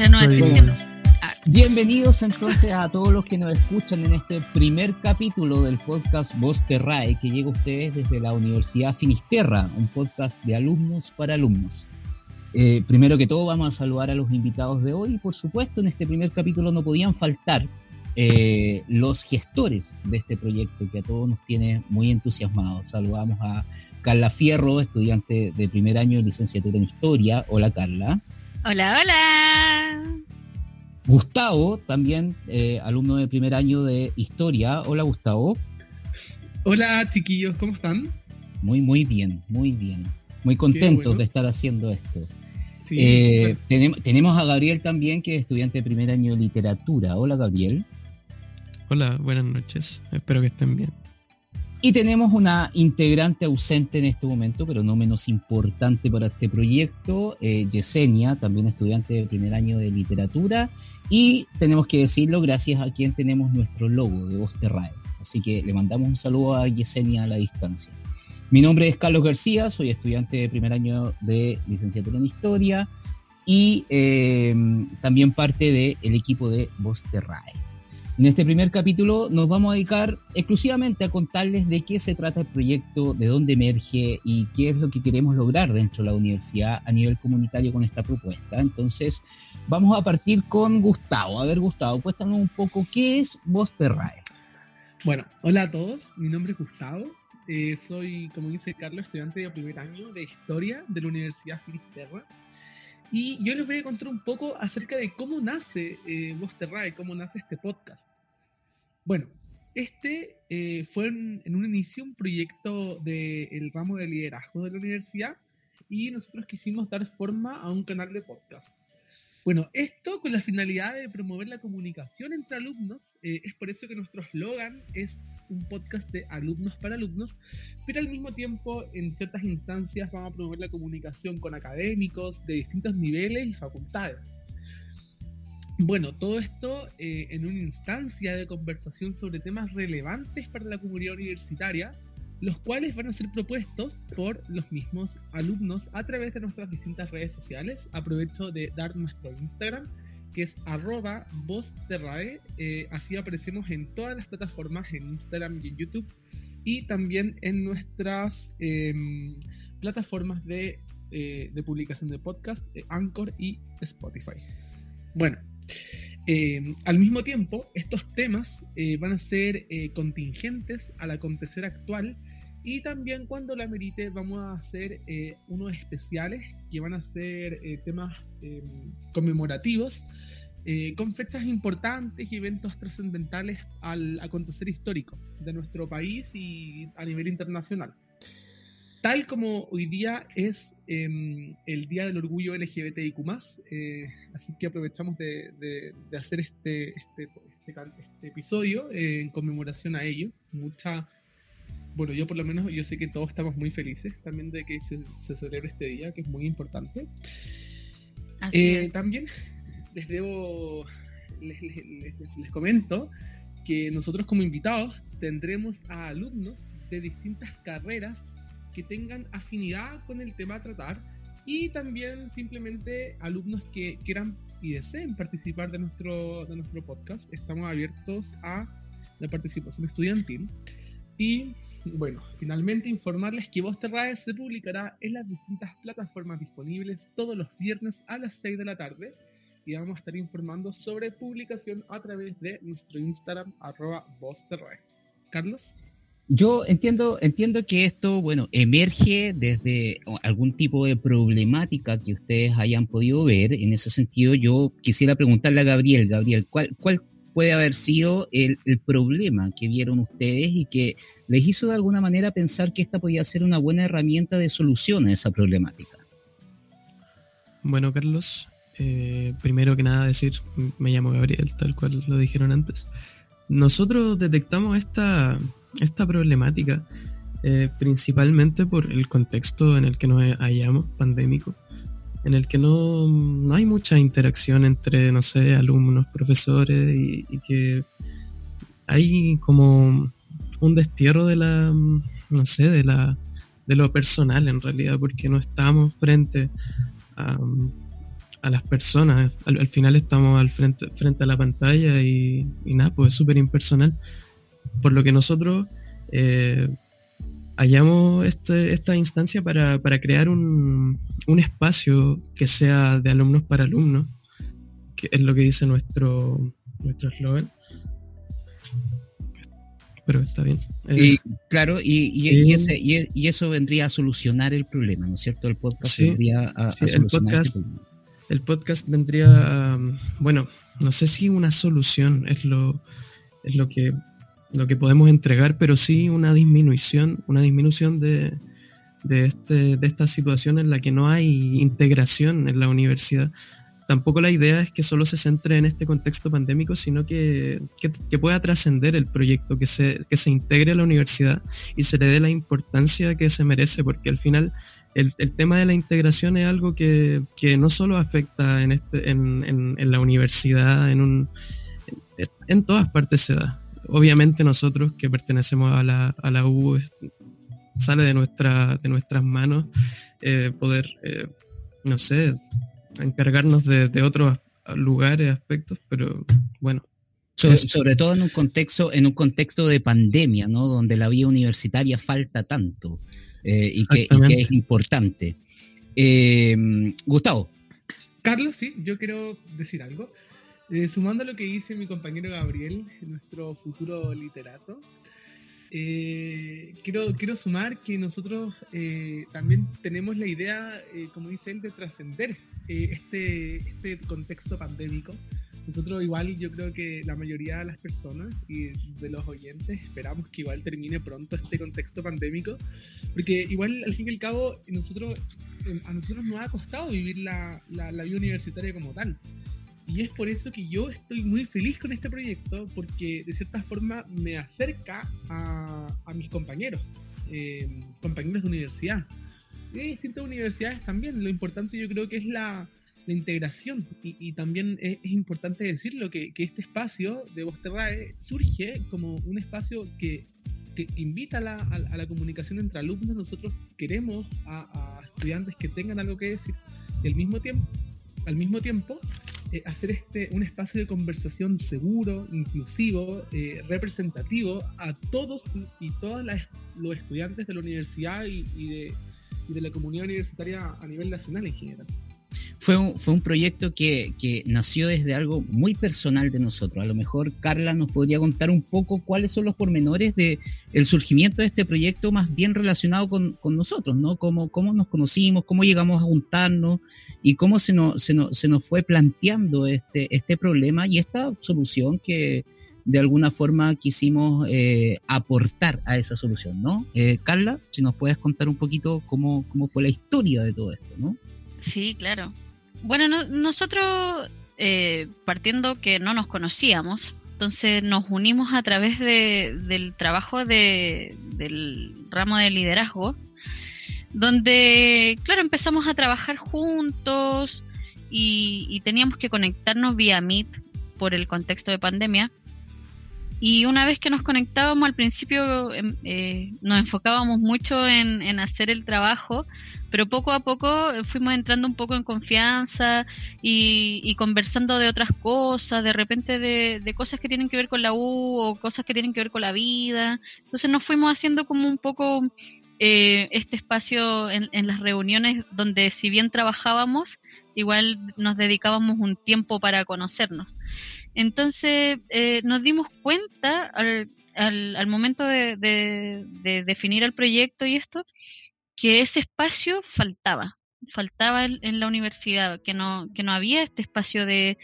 No, no, Bueno. Ah, Bienvenidos entonces a todos los que nos escuchan en este primer capítulo del podcast Voz Terrae que llega a ustedes desde la Universidad Finisterra, un podcast de alumnos para alumnos. Eh, primero que todo vamos a saludar a los invitados de hoy y por supuesto en este primer capítulo no podían faltar eh, los gestores de este proyecto que a todos nos tiene muy entusiasmados. Saludamos a Carla Fierro, estudiante de primer año de licenciatura en Historia. Hola Carla. Hola, hola. Gustavo, también eh, alumno de primer año de historia. Hola Gustavo. Hola chiquillos, ¿cómo están? Muy, muy bien, muy bien. Muy contentos bueno. de estar haciendo esto. Sí, Eh, tenem- tenemos a Gabriel también, que es estudiante de primer año de literatura. Hola Gabriel. Hola, buenas noches. Espero que estén bien. Y tenemos una integrante ausente en este momento, pero no menos importante para este proyecto, eh, Yesenia, también estudiante de primer año de literatura. Y tenemos que decirlo gracias a quien tenemos nuestro logo de Voz. Así que le mandamos un saludo a Yesenia a la distancia. Mi nombre es Carlos García, soy estudiante de primer año de licenciatura en historia y eh, también parte del equipo de Voz Terrae. En este primer capítulo nos vamos a dedicar exclusivamente a contarles de qué se trata el proyecto, de dónde emerge y qué es lo que queremos lograr dentro de la universidad a nivel comunitario con esta propuesta. Entonces, vamos a partir con Gustavo. A ver, Gustavo, cuéntanos un poco qué es Voz Terrae. Bueno, hola a todos, mi nombre es Gustavo, eh, soy, como dice Carlos, estudiante de primer año de Historia de la Universidad Finisterra y yo les voy a contar un poco acerca de cómo nace eh, cómo nace este podcast. Bueno, este eh, fue en un inicio un proyecto del ramo de liderazgo de la universidad y nosotros quisimos dar forma a un canal de podcast. Bueno, esto con la finalidad de promover la comunicación entre alumnos, eh, es por eso que nuestro eslogan es un podcast de alumnos para alumnos, pero al mismo tiempo en ciertas instancias vamos a promover la comunicación con académicos de distintos niveles y facultades. Bueno, todo esto eh, en una instancia de conversación sobre temas relevantes para la comunidad universitaria, los cuales van a ser propuestos por los mismos alumnos a través de nuestras distintas redes sociales. Aprovecho de dar nuestro Instagram, que es arroba vozterrae. Eh, así aparecemos en todas las plataformas, en Instagram y en YouTube, y también en nuestras em, plataformas de, eh, de publicación de podcast, eh, Anchor y Spotify. Bueno, eh, al mismo tiempo, estos temas van a ser contingentes al acontecer actual y también cuando la merite vamos a hacer eh, unos especiales que van a ser eh, temas eh, conmemorativos con fechas importantes y eventos trascendentales al acontecer histórico de nuestro país y a nivel internacional. Tal como hoy día es eh, el Día del Orgullo LGBTIQ+, eh, así que aprovechamos de, hacer este, este, este este episodio en conmemoración a ello. Mucha, bueno, yo por lo menos, yo sé que todos estamos muy felices también de que se, se celebre este día, que es muy importante. Así Eh, es. también les debo, les, les- les- les comento que nosotros como invitados tendremos a alumnos de distintas carreras que tengan afinidad con el tema a tratar y también simplemente alumnos que quieran y deseen participar de nuestro, de nuestro podcast. Estamos abiertos a la participación estudiantil. Y bueno, finalmente informarles que Voz Terrae se publicará en las distintas plataformas disponibles todos los viernes a las 6 de la tarde y vamos a estar informando sobre publicación a través de nuestro Instagram arroba Voz Terrae. Carlos. Yo entiendo, entiendo que esto, bueno, emerge desde algún tipo de problemática que ustedes hayan podido ver. En ese sentido, yo quisiera preguntarle a Gabriel, Gabriel, ¿cuál, cuál puede haber sido el, el problema que vieron ustedes y que les hizo de alguna manera pensar que esta podía ser una buena herramienta de solución a esa problemática? Bueno, Carlos, eh, primero que nada decir, me llamo Gabriel, tal cual lo dijeron antes. Nosotros detectamos esta, esta problemática eh, principalmente por el contexto en el que nos hallamos, pandémico, en el que no, no hay mucha interacción entre, no sé, alumnos, profesores, y, y que hay como un destierro de la, no sé, de la de lo personal en realidad, porque no estamos frente a, a las personas. Al, final estamos al frente, frente a la pantalla y, nada, pues es súper impersonal. Por lo que nosotros eh, hallamos este, esta instancia para, crear un, un, espacio que sea de alumnos para alumnos, que es lo que dice nuestro nuestro eslogan pero está bien. y, eh, claro, y, ese, y, eso vendría a solucionar el problema, ¿no es cierto? El podcast vendría a, solucionar el podcast, el podcast vendría a, bueno, no sé si una solución es lo, es lo que lo que podemos entregar, pero sí una disminución, una disminución de, de, este, de esta situación en la que no hay integración en la universidad tampoco la idea es que solo se centre en este contexto pandémico, sino que, pueda trascender el proyecto, que se, que se integre a la universidad y se le dé la importancia que se merece, porque al final el, tema de la integración es algo que, no solo afecta en, este, en, la universidad, en, un, en todas partes se da. Obviamente nosotros que pertenecemos a la, a la U sale de, nuestra, de nuestras manos eh, poder, eh, no sé, encargarnos de, otros lugares, aspectos, pero bueno. Sobre, todo en un contexto, en un contexto de pandemia, ¿no? Donde la vida universitaria falta tanto eh, y, que, es importante. Eh, Gustavo. Carlos, sí, yo quiero decir algo. Eh, sumando a lo que dice mi compañero Gabriel, nuestro futuro literato, eh, quiero, quiero sumar que nosotros eh, también tenemos la idea, como dice él, de trascender este, este contexto pandémico. Nosotros igual, yo creo que la mayoría de las personas y de los oyentes esperamos que igual termine pronto este contexto pandémico, porque igual al fin y al cabo a nosotros nos ha costado vivir la, la vida universitaria como tal. Y es por eso que yo estoy muy feliz con este proyecto, porque de cierta forma me acerca a, a mis compañeros, eh, compañeros de universidad. De distintas universidades también. Lo importante yo creo que es la, la integración. Y, también es, importante decirlo, que, que, este espacio de Vosterrae surge como un espacio que, que invita a la, comunicación entre alumnos. Nosotros queremos a, a estudiantes que tengan algo que decir. Y al mismo tiempo, al mismo tiempo eh, hacer este un espacio de conversación seguro, inclusivo, eh, representativo a todos y todas los estudiantes de la universidad y, de, y de la comunidad universitaria a nivel nacional en general fue un, fue un proyecto que, nació desde algo muy personal de nosotros. A lo mejor Carla nos podría contar un poco cuáles son los pormenores de el surgimiento de este proyecto más bien relacionado con, nosotros, ¿no? Cómo, cómo nos conocimos, cómo llegamos a juntarnos y cómo se nos, se nos, se nos fue planteando este, este problema y esta solución que de alguna forma quisimos eh, aportar a esa solución, ¿no? Eh, Carla, si nos puedes contar un poquito cómo, cómo fue la historia de todo esto, ¿no? Sí, claro. Bueno, nosotros eh, partiendo que no nos conocíamos, entonces nos unimos a través de, del trabajo de, del ramo de liderazgo, donde, claro, empezamos a trabajar juntos y, teníamos que conectarnos vía Meet por el contexto de pandemia. Y una vez que nos conectábamos, al principio em, eh, nos enfocábamos mucho en, en hacer el trabajo, pero poco a poco eh, fuimos entrando un poco en confianza y, conversando de otras cosas, de repente de, cosas que tienen que ver con la U o cosas que tienen que ver con la vida. Entonces nos fuimos haciendo como un poco eh, este espacio en, las reuniones donde si bien trabajábamos, igual nos dedicábamos un tiempo para conocernos. Entonces eh, nos dimos cuenta al, al, momento de, de definir el proyecto y esto, que ese espacio faltaba, faltaba en, la universidad, que no, que no había este espacio de,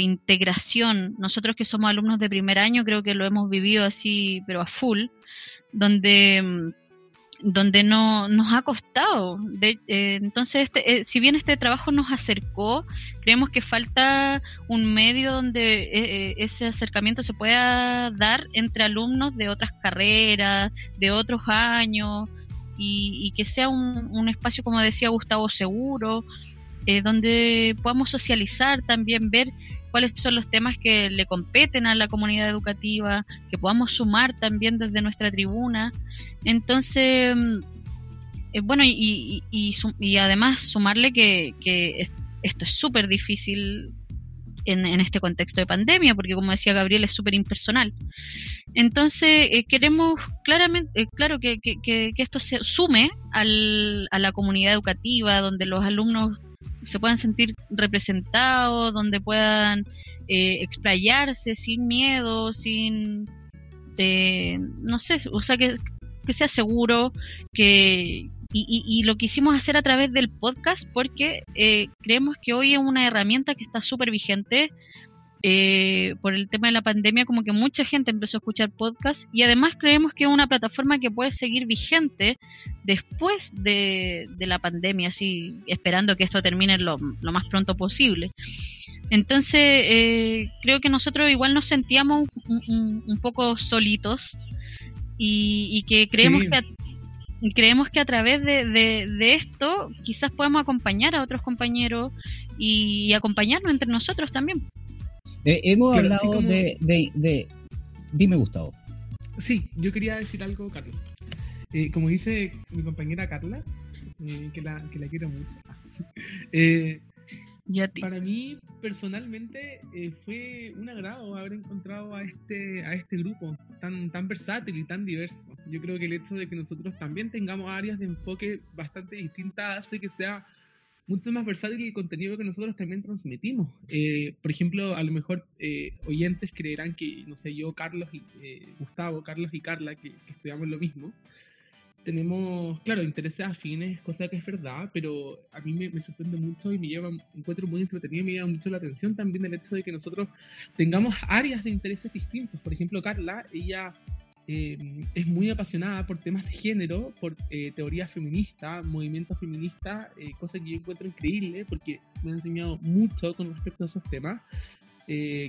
integración. Nosotros que somos alumnos de primer año creo que lo hemos vivido así, pero a full, donde donde no nos ha costado. De, eh, entonces, este, eh, si bien este trabajo nos acercó, creemos que falta un medio donde eh, ese acercamiento se pueda dar entre alumnos de otras carreras, de otros años, y, que sea un, espacio, como decía Gustavo, seguro, donde podamos socializar, también ver cuáles son los temas que le competen a la comunidad educativa, que podamos sumar también desde nuestra tribuna. Entonces, mm, eh, bueno, y, y, además sumarle que, que esto es súper difícil en, este contexto de pandemia, porque como decía Gabriel, es súper impersonal. Entonces, eh, queremos claramente, eh, claro, que, que, esto se sume al, a la comunidad educativa, donde los alumnos se puedan sentir representados, donde puedan eh, explayarse sin miedo, sin, no sé, o sea, que, que sea seguro, que, y, y, lo quisimos hacer a través del podcast porque eh, creemos que hoy es una herramienta que está súper vigente. Eh, por el tema de la pandemia, como que mucha gente empezó a escuchar podcast y además creemos que es una plataforma que puede seguir vigente después de, la pandemia, así esperando que esto termine lo, más pronto posible. Entonces, eh, creo que nosotros igual nos sentíamos un, poco solitos y, que creemos que creemos que a través de, esto quizás podamos acompañar a otros compañeros y acompañarnos entre nosotros también. Eh, hemos hablado de, Dime, Gustavo. Sí, yo quería decir algo, Carlos. Eh, como dice mi compañera Carla, eh, que, la, que la quiero mucho, Para mí, personalmente, eh, fue un agrado haber encontrado a este, a este grupo tan, tan versátil y tan diverso. Yo creo que el hecho de que nosotros también tengamos áreas de enfoque bastante distintas hace que sea mucho más versátil el contenido que nosotros también transmitimos. Eh, por ejemplo, a lo mejor eh, oyentes creerán que, no sé, yo, Carlos y Gustavo, Carlos y Carla, que estudiamos lo mismo, tenemos, claro, intereses afines, cosa que es verdad, pero a mí me, sorprende mucho y me lleva, encuentro muy entretenido y me llama mucho la atención también el hecho de que nosotros tengamos áreas de intereses distintos. Por ejemplo, Carla, ella eh, es muy apasionada por temas de género, por eh, teoría feminista, movimiento feminista, eh, cosa que yo encuentro increíble porque me ha enseñado mucho con respecto a esos temas.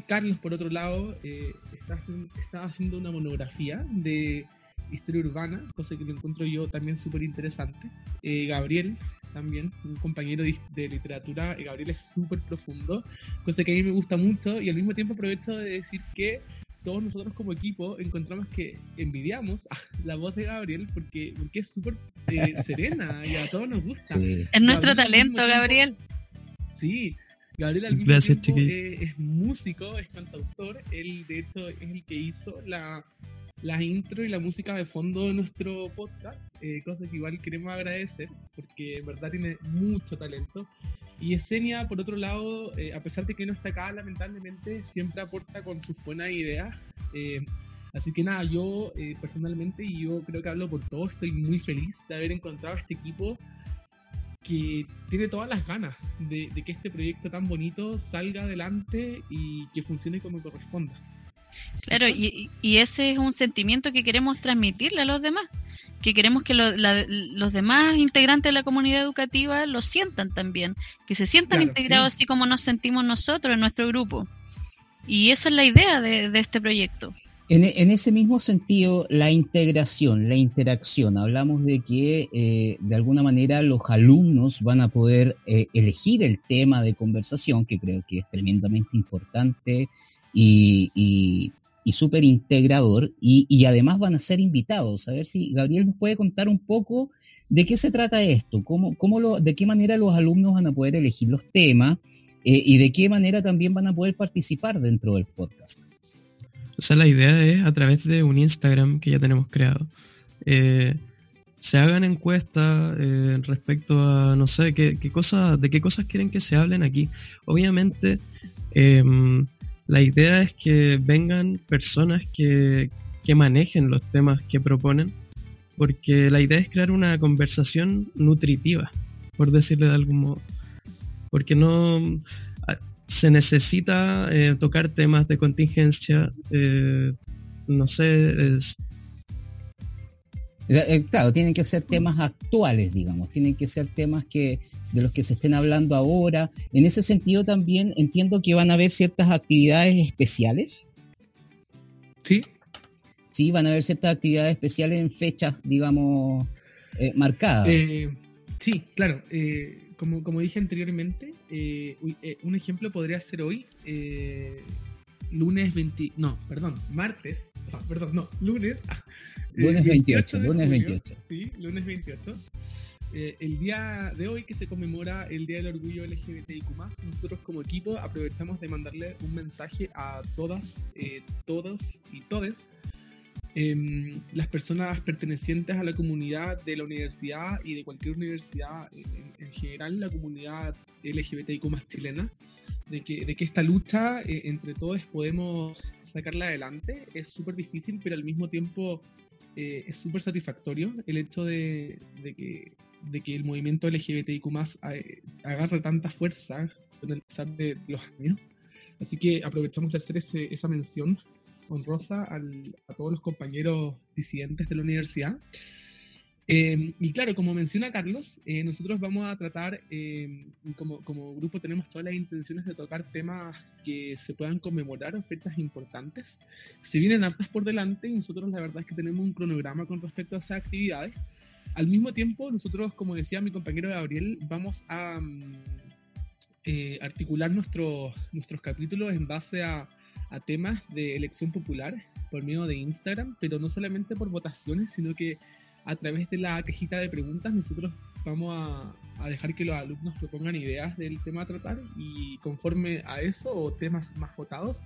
Carlos, por otro lado, está, está haciendo una monografía de historia urbana, cosa que lo encuentro yo también súper interesante. Eh, Gabriel, también, un compañero de, literatura, eh, Gabriel es súper profundo, cosa que a mí me gusta mucho y al mismo tiempo aprovecho de decir que todos nosotros como equipo encontramos que envidiamos la voz de Gabriel porque, porque es súper eh, serena y a todos nos gusta. Es nuestro talento, Gabriel. Sí, Gabriel al mismo tiempo es músico, es cantautor, él de hecho es el que hizo la la intro y la música de fondo de nuestro podcast, eh, cosa que igual queremos agradecer, porque en verdad tiene mucho talento. Y Esenia, por otro lado, eh, a pesar de que no está acá, lamentablemente, siempre aporta con sus buenas ideas. Eh, así que nada, yo personalmente, y yo creo que hablo por todo, estoy muy feliz de haber encontrado este equipo que tiene todas las ganas de que este proyecto tan bonito salga adelante y que funcione como corresponda. Claro, y, ese es un sentimiento que queremos transmitirle a los demás, que queremos que los demás integrantes de la comunidad educativa lo sientan también, que se sientan integrados así como nos sentimos nosotros en nuestro grupo. Y esa es la idea de, este proyecto. En, ese mismo sentido, la integración, la interacción, hablamos de que eh, de alguna manera los alumnos van a poder eh, elegir el tema de conversación, que creo que es tremendamente importante y, y, súper integrador y, además van a ser invitados. A ver si Gabriel nos puede contar un poco de qué se trata esto, cómo, cómo lo, de qué manera los alumnos van a poder elegir los temas eh, y de qué manera también van a poder participar dentro del podcast. O sea, la idea es a través de un Instagram que ya tenemos creado. Eh, se hagan encuestas eh, respecto a, no sé, qué, qué cosas, de qué cosas quieren que se hablen aquí. Obviamente, em, la idea es que vengan personas que, manejen los temas que proponen, porque la idea es crear una conversación nutritiva, por decirle de algún modo. Porque no ah, se necesita eh, tocar temas de contingencia, eh, no sé, es, claro, tienen que ser temas actuales, digamos, tienen que ser temas que de los que se estén hablando ahora. En ese sentido también entiendo que van a haber ciertas actividades especiales. Sí. Sí, van a haber ciertas actividades especiales en fechas, digamos, eh, marcadas. Eh, sí, claro. como, como dije anteriormente, eh, un ejemplo podría ser hoy, lunes 20, no, perdón, martes, perdón, no, lunes. Lunes 28, lunes 28. Sí, lunes 28. Eh, el día de hoy que se conmemora el Día del Orgullo LGBTIQ+, nosotros como equipo aprovechamos de mandarle un mensaje a todas, eh, todos y todes, em, las personas pertenecientes a la comunidad de la universidad y de cualquier universidad, en, general la comunidad LGBTIQ chilena, de que, esta lucha eh, entre todos podemos sacarla adelante. Es súper difícil, pero al mismo tiempo es súper satisfactorio el hecho de, de que de que el movimiento LGBTIQ eh, agarre tanta fuerza con el pasar de los años. Así que aprovechamos de hacer esa mención honrosa a todos los compañeros disidentes de la universidad. Eh, y claro, como menciona Carlos, eh, nosotros vamos a tratar, como, como, grupo tenemos todas las intenciones de tocar temas que se puedan conmemorar o fechas importantes. Si vienen hartas por delante, nosotros la verdad es que tenemos un cronograma con respecto a esas actividades. Al mismo tiempo, nosotros, como decía mi compañero Gabriel, vamos a eh, articular nuestros nuestros capítulos en base a, temas de elección popular por medio de Instagram, pero no solamente por votaciones, sino que a través de la cajita de preguntas nosotros vamos a, dejar que los alumnos propongan ideas del tema a tratar y conforme a eso o temas más votados,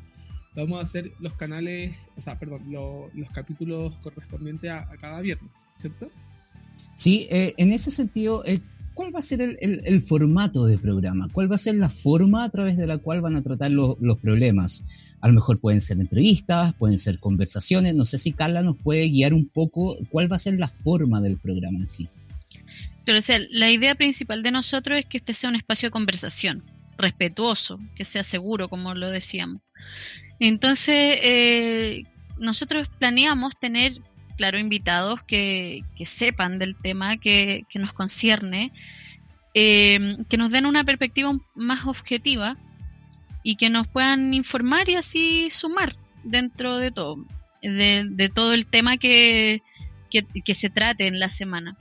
vamos a hacer los canales, o sea, perdón, los capítulos correspondientes a cada viernes, ¿cierto? Sí, eh, en ese sentido, eh, ¿cuál va a ser el, formato del programa? ¿Cuál va a ser la forma a través de la cual van a tratar los problemas? A lo mejor pueden ser entrevistas, pueden ser conversaciones. No sé si Carla nos puede guiar un poco cuál va a ser la forma del programa en sí. Pero, la idea principal de nosotros es que este sea un espacio de conversación, respetuoso, que sea seguro, como lo decíamos. Entonces, eh, nosotros planeamos tener claro, invitados que, sepan del tema que, nos concierne, eh, que nos den una perspectiva más objetiva y que nos puedan informar y así sumar dentro de todo, de, todo el tema que, se trate en la semana.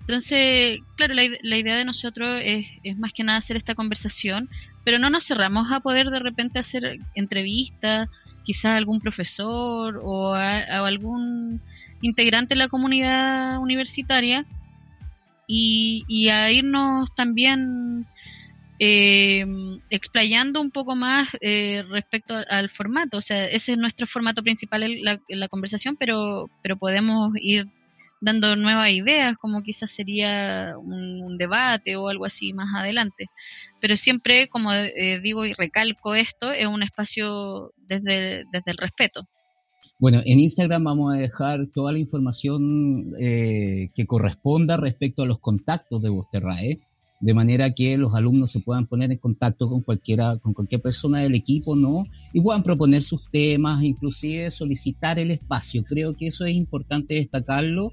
Entonces, claro, la, idea de nosotros es, más que nada hacer esta conversación, pero no nos cerramos a poder de repente hacer entrevistas, quizás algún profesor o algún integrante de la comunidad universitaria y, a irnos también eh, explayando un poco más eh, respecto al, formato. O sea, ese es nuestro formato principal en la, conversación, pero, pero podemos ir dando nuevas ideas, como quizás sería un, debate o algo así más adelante. Pero siempre, como eh, digo y recalco esto, es un espacio desde, desde el respeto. Bueno, en Instagram vamos a dejar toda la información eh, que corresponda respecto a los contactos de Vosterrae, de manera que los alumnos se puedan poner en contacto con cualquiera, con cualquier persona del equipo, ¿no? Y puedan proponer sus temas, inclusive solicitar el espacio. Creo que eso es importante destacarlo.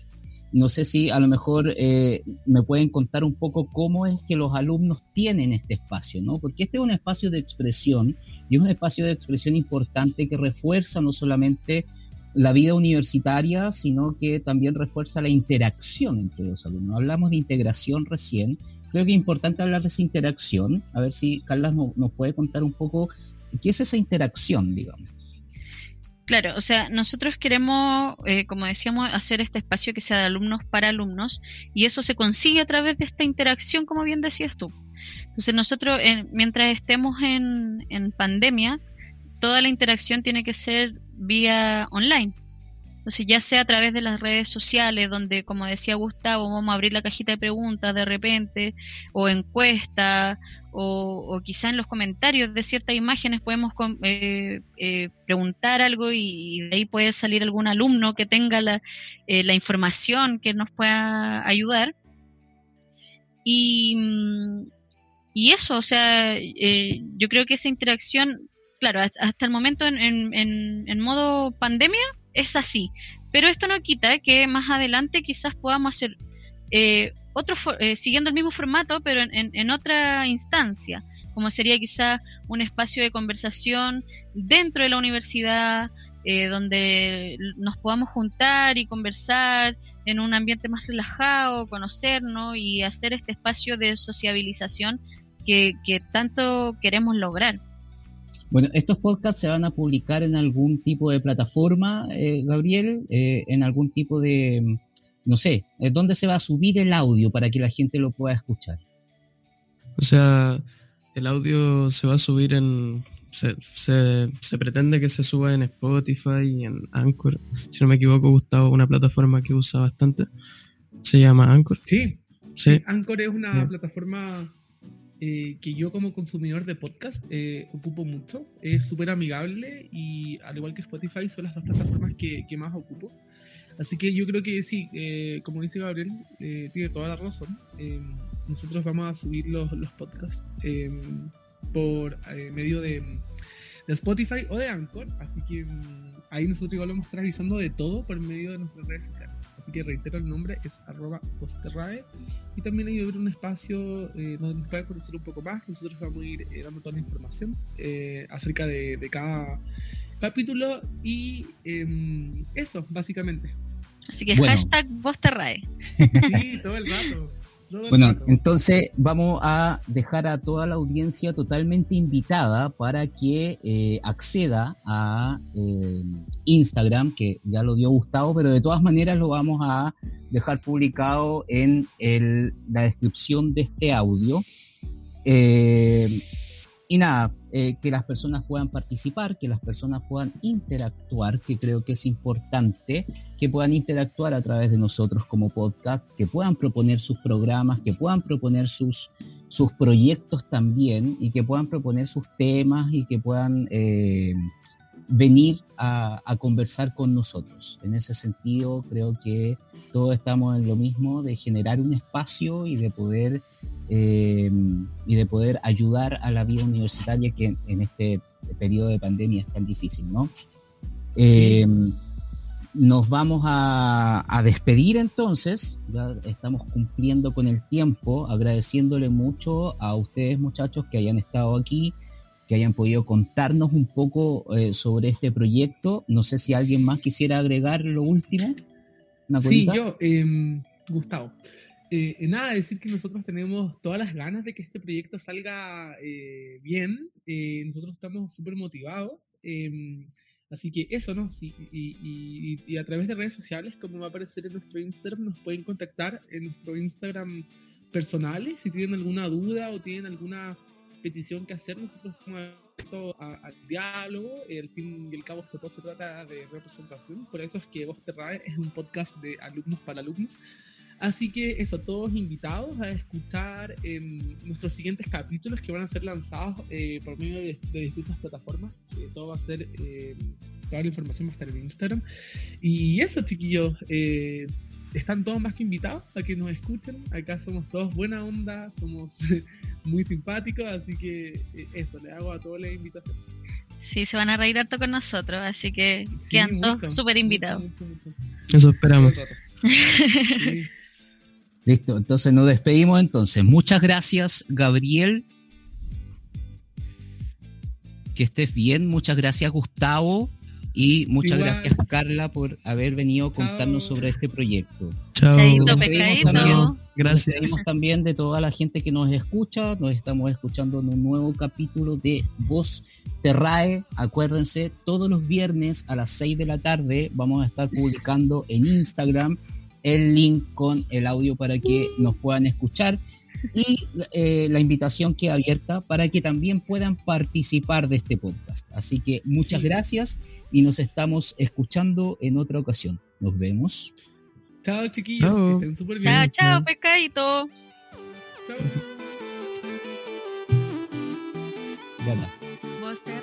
No sé si a lo mejor eh, me pueden contar un poco cómo es que los alumnos tienen este espacio, ¿no? Porque este es un espacio de expresión y es un espacio de expresión importante que refuerza no solamente la vida universitaria, sino que también refuerza la interacción entre los alumnos. Hablamos de integración recién, creo que es importante hablar de esa interacción, a ver si Carla nos puede contar un poco qué es esa interacción, digamos. Claro, o sea, nosotros queremos, eh, como decíamos, hacer este espacio que sea de alumnos para alumnos y eso se consigue a través de esta interacción, como bien decías tú. Entonces nosotros, mientras estemos en, en pandemia, toda la interacción tiene que ser vía online. Entonces, ya sea a través de las redes sociales, donde, como decía Gustavo, vamos a abrir la cajita de preguntas de repente, o encuesta, o, o quizá en los comentarios de ciertas imágenes podemos eh, eh, preguntar algo y, de ahí puede salir algún alumno que tenga la, eh, la información que nos pueda ayudar. Y, mm, y eso, o sea, yo creo que esa interacción claro, hasta el momento en, modo pandemia es así. Pero esto no quita que más adelante quizás podamos hacer eh, otro, eh, siguiendo el mismo formato, pero en, otra instancia, como sería quizás un espacio de conversación dentro de la universidad, eh, donde nos podamos juntar y conversar en un ambiente más relajado, conocernos y hacer este espacio de sociabilización que, tanto queremos lograr. Bueno, estos podcasts se van a publicar en algún tipo de plataforma, eh, Gabriel, eh, en algún tipo de, no sé, ¿dónde se va a subir el audio para que la gente lo pueda escuchar? O sea, el audio se va a subir en... Se, se, pretende que se suba en Spotify y en Anchor. Si no me equivoco, Gustavo, una plataforma que usa bastante. Se llama Anchor. Sí, sí. Anchor es una plataforma eh, que yo como consumidor de podcast eh, ocupo mucho. Es súper amigable y al igual que Spotify son las dos plataformas que, que más ocupo. Así que yo creo que sí, eh, como dice Gabriel, eh, tiene toda la razón. Eh, nosotros vamos a subir los, los podcasts por medio de, de, Spotify o de Anchor. Así que mm, ahí nosotros igual vamos a estar avisando de todo por medio de nuestras redes sociales. Así que reitero el nombre, es arroba posterrae. Y también hay un espacio donde nos pueden conocer un poco más. Nosotros vamos a ir dando toda la información acerca de, de cada capítulo y em, eso, básicamente. Así que hashtag vos Sí, todo el rato. bueno, entonces vamos a dejar a toda la audiencia totalmente invitada para que eh, acceda a eh, Instagram, que ya lo dio Gustavo, pero de todas maneras lo vamos a dejar publicado en la descripción de este audio. Eh, y nada, eh, que las personas puedan participar, que las personas puedan interactuar, que creo que es importante, que puedan interactuar a través de nosotros como podcast, que puedan proponer sus programas, que puedan proponer sus, sus proyectos también y que puedan proponer sus temas y que puedan eh, venir a, a conversar con nosotros. En ese sentido, creo que todos estamos en lo mismo de generar un espacio y de poder eh, y de poder ayudar a la vida universitaria que en este periodo de pandemia es tan difícil, ¿no? Eh, nos vamos a, despedir entonces, ya estamos cumpliendo con el tiempo, agradeciéndole mucho a ustedes muchachos que hayan estado aquí, que hayan podido contarnos un poco eh, sobre este proyecto. No sé si alguien más quisiera agregar lo último. Sí, yo, em, Gustavo. Eh, nada, decir que nosotros tenemos todas las ganas de que este proyecto salga eh, bien. Eh, nosotros estamos súper motivados. Em, así que eso, ¿no? Sí, y, a través de redes sociales, como va a aparecer en nuestro Instagram, nos pueden contactar en nuestro Instagram personales si tienen alguna duda o tienen alguna petición que hacer. Nosotros estamos abiertos al diálogo. Al fin y al cabo, esto todo se trata de representación. Por eso es que Voz Terrae es un podcast de alumnos para alumnos. Así que eso, todos invitados a escuchar en nuestros siguientes capítulos que van a ser lanzados eh, por medio de, distintas plataformas. Eh, todo va a ser, eh, toda la información va a estar en Instagram. Y eso, chiquillos, están todos más que invitados a que nos escuchen. Acá somos todos buena onda, somos muy simpáticos, así que eso, le hago a todos la invitación. Sí, se van a reír harto con nosotros, así que quedan todos súper invitados. Eso esperamos. Listo, entonces nos despedimos entonces. Muchas gracias, Gabriel. Que estés bien. Muchas gracias, Gustavo. Y muchas gracias, Carla, por haber venido a contarnos sobre este proyecto. Chao. También, gracias. Nos también de toda la gente que nos escucha. Nos estamos escuchando en un nuevo capítulo de Voz Terrae. Acuérdense, todos los viernes a las 6 de la tarde vamos a estar publicando en Instagram el link con el audio para que nos puedan escuchar y eh, la invitación queda abierta para que también puedan participar de este podcast. Así que muchas gracias y nos estamos escuchando en otra ocasión. Nos vemos. Chao chiquillos, chao. estén súper bien. Chao, chao, pescadito. Chao. Gana. Vos te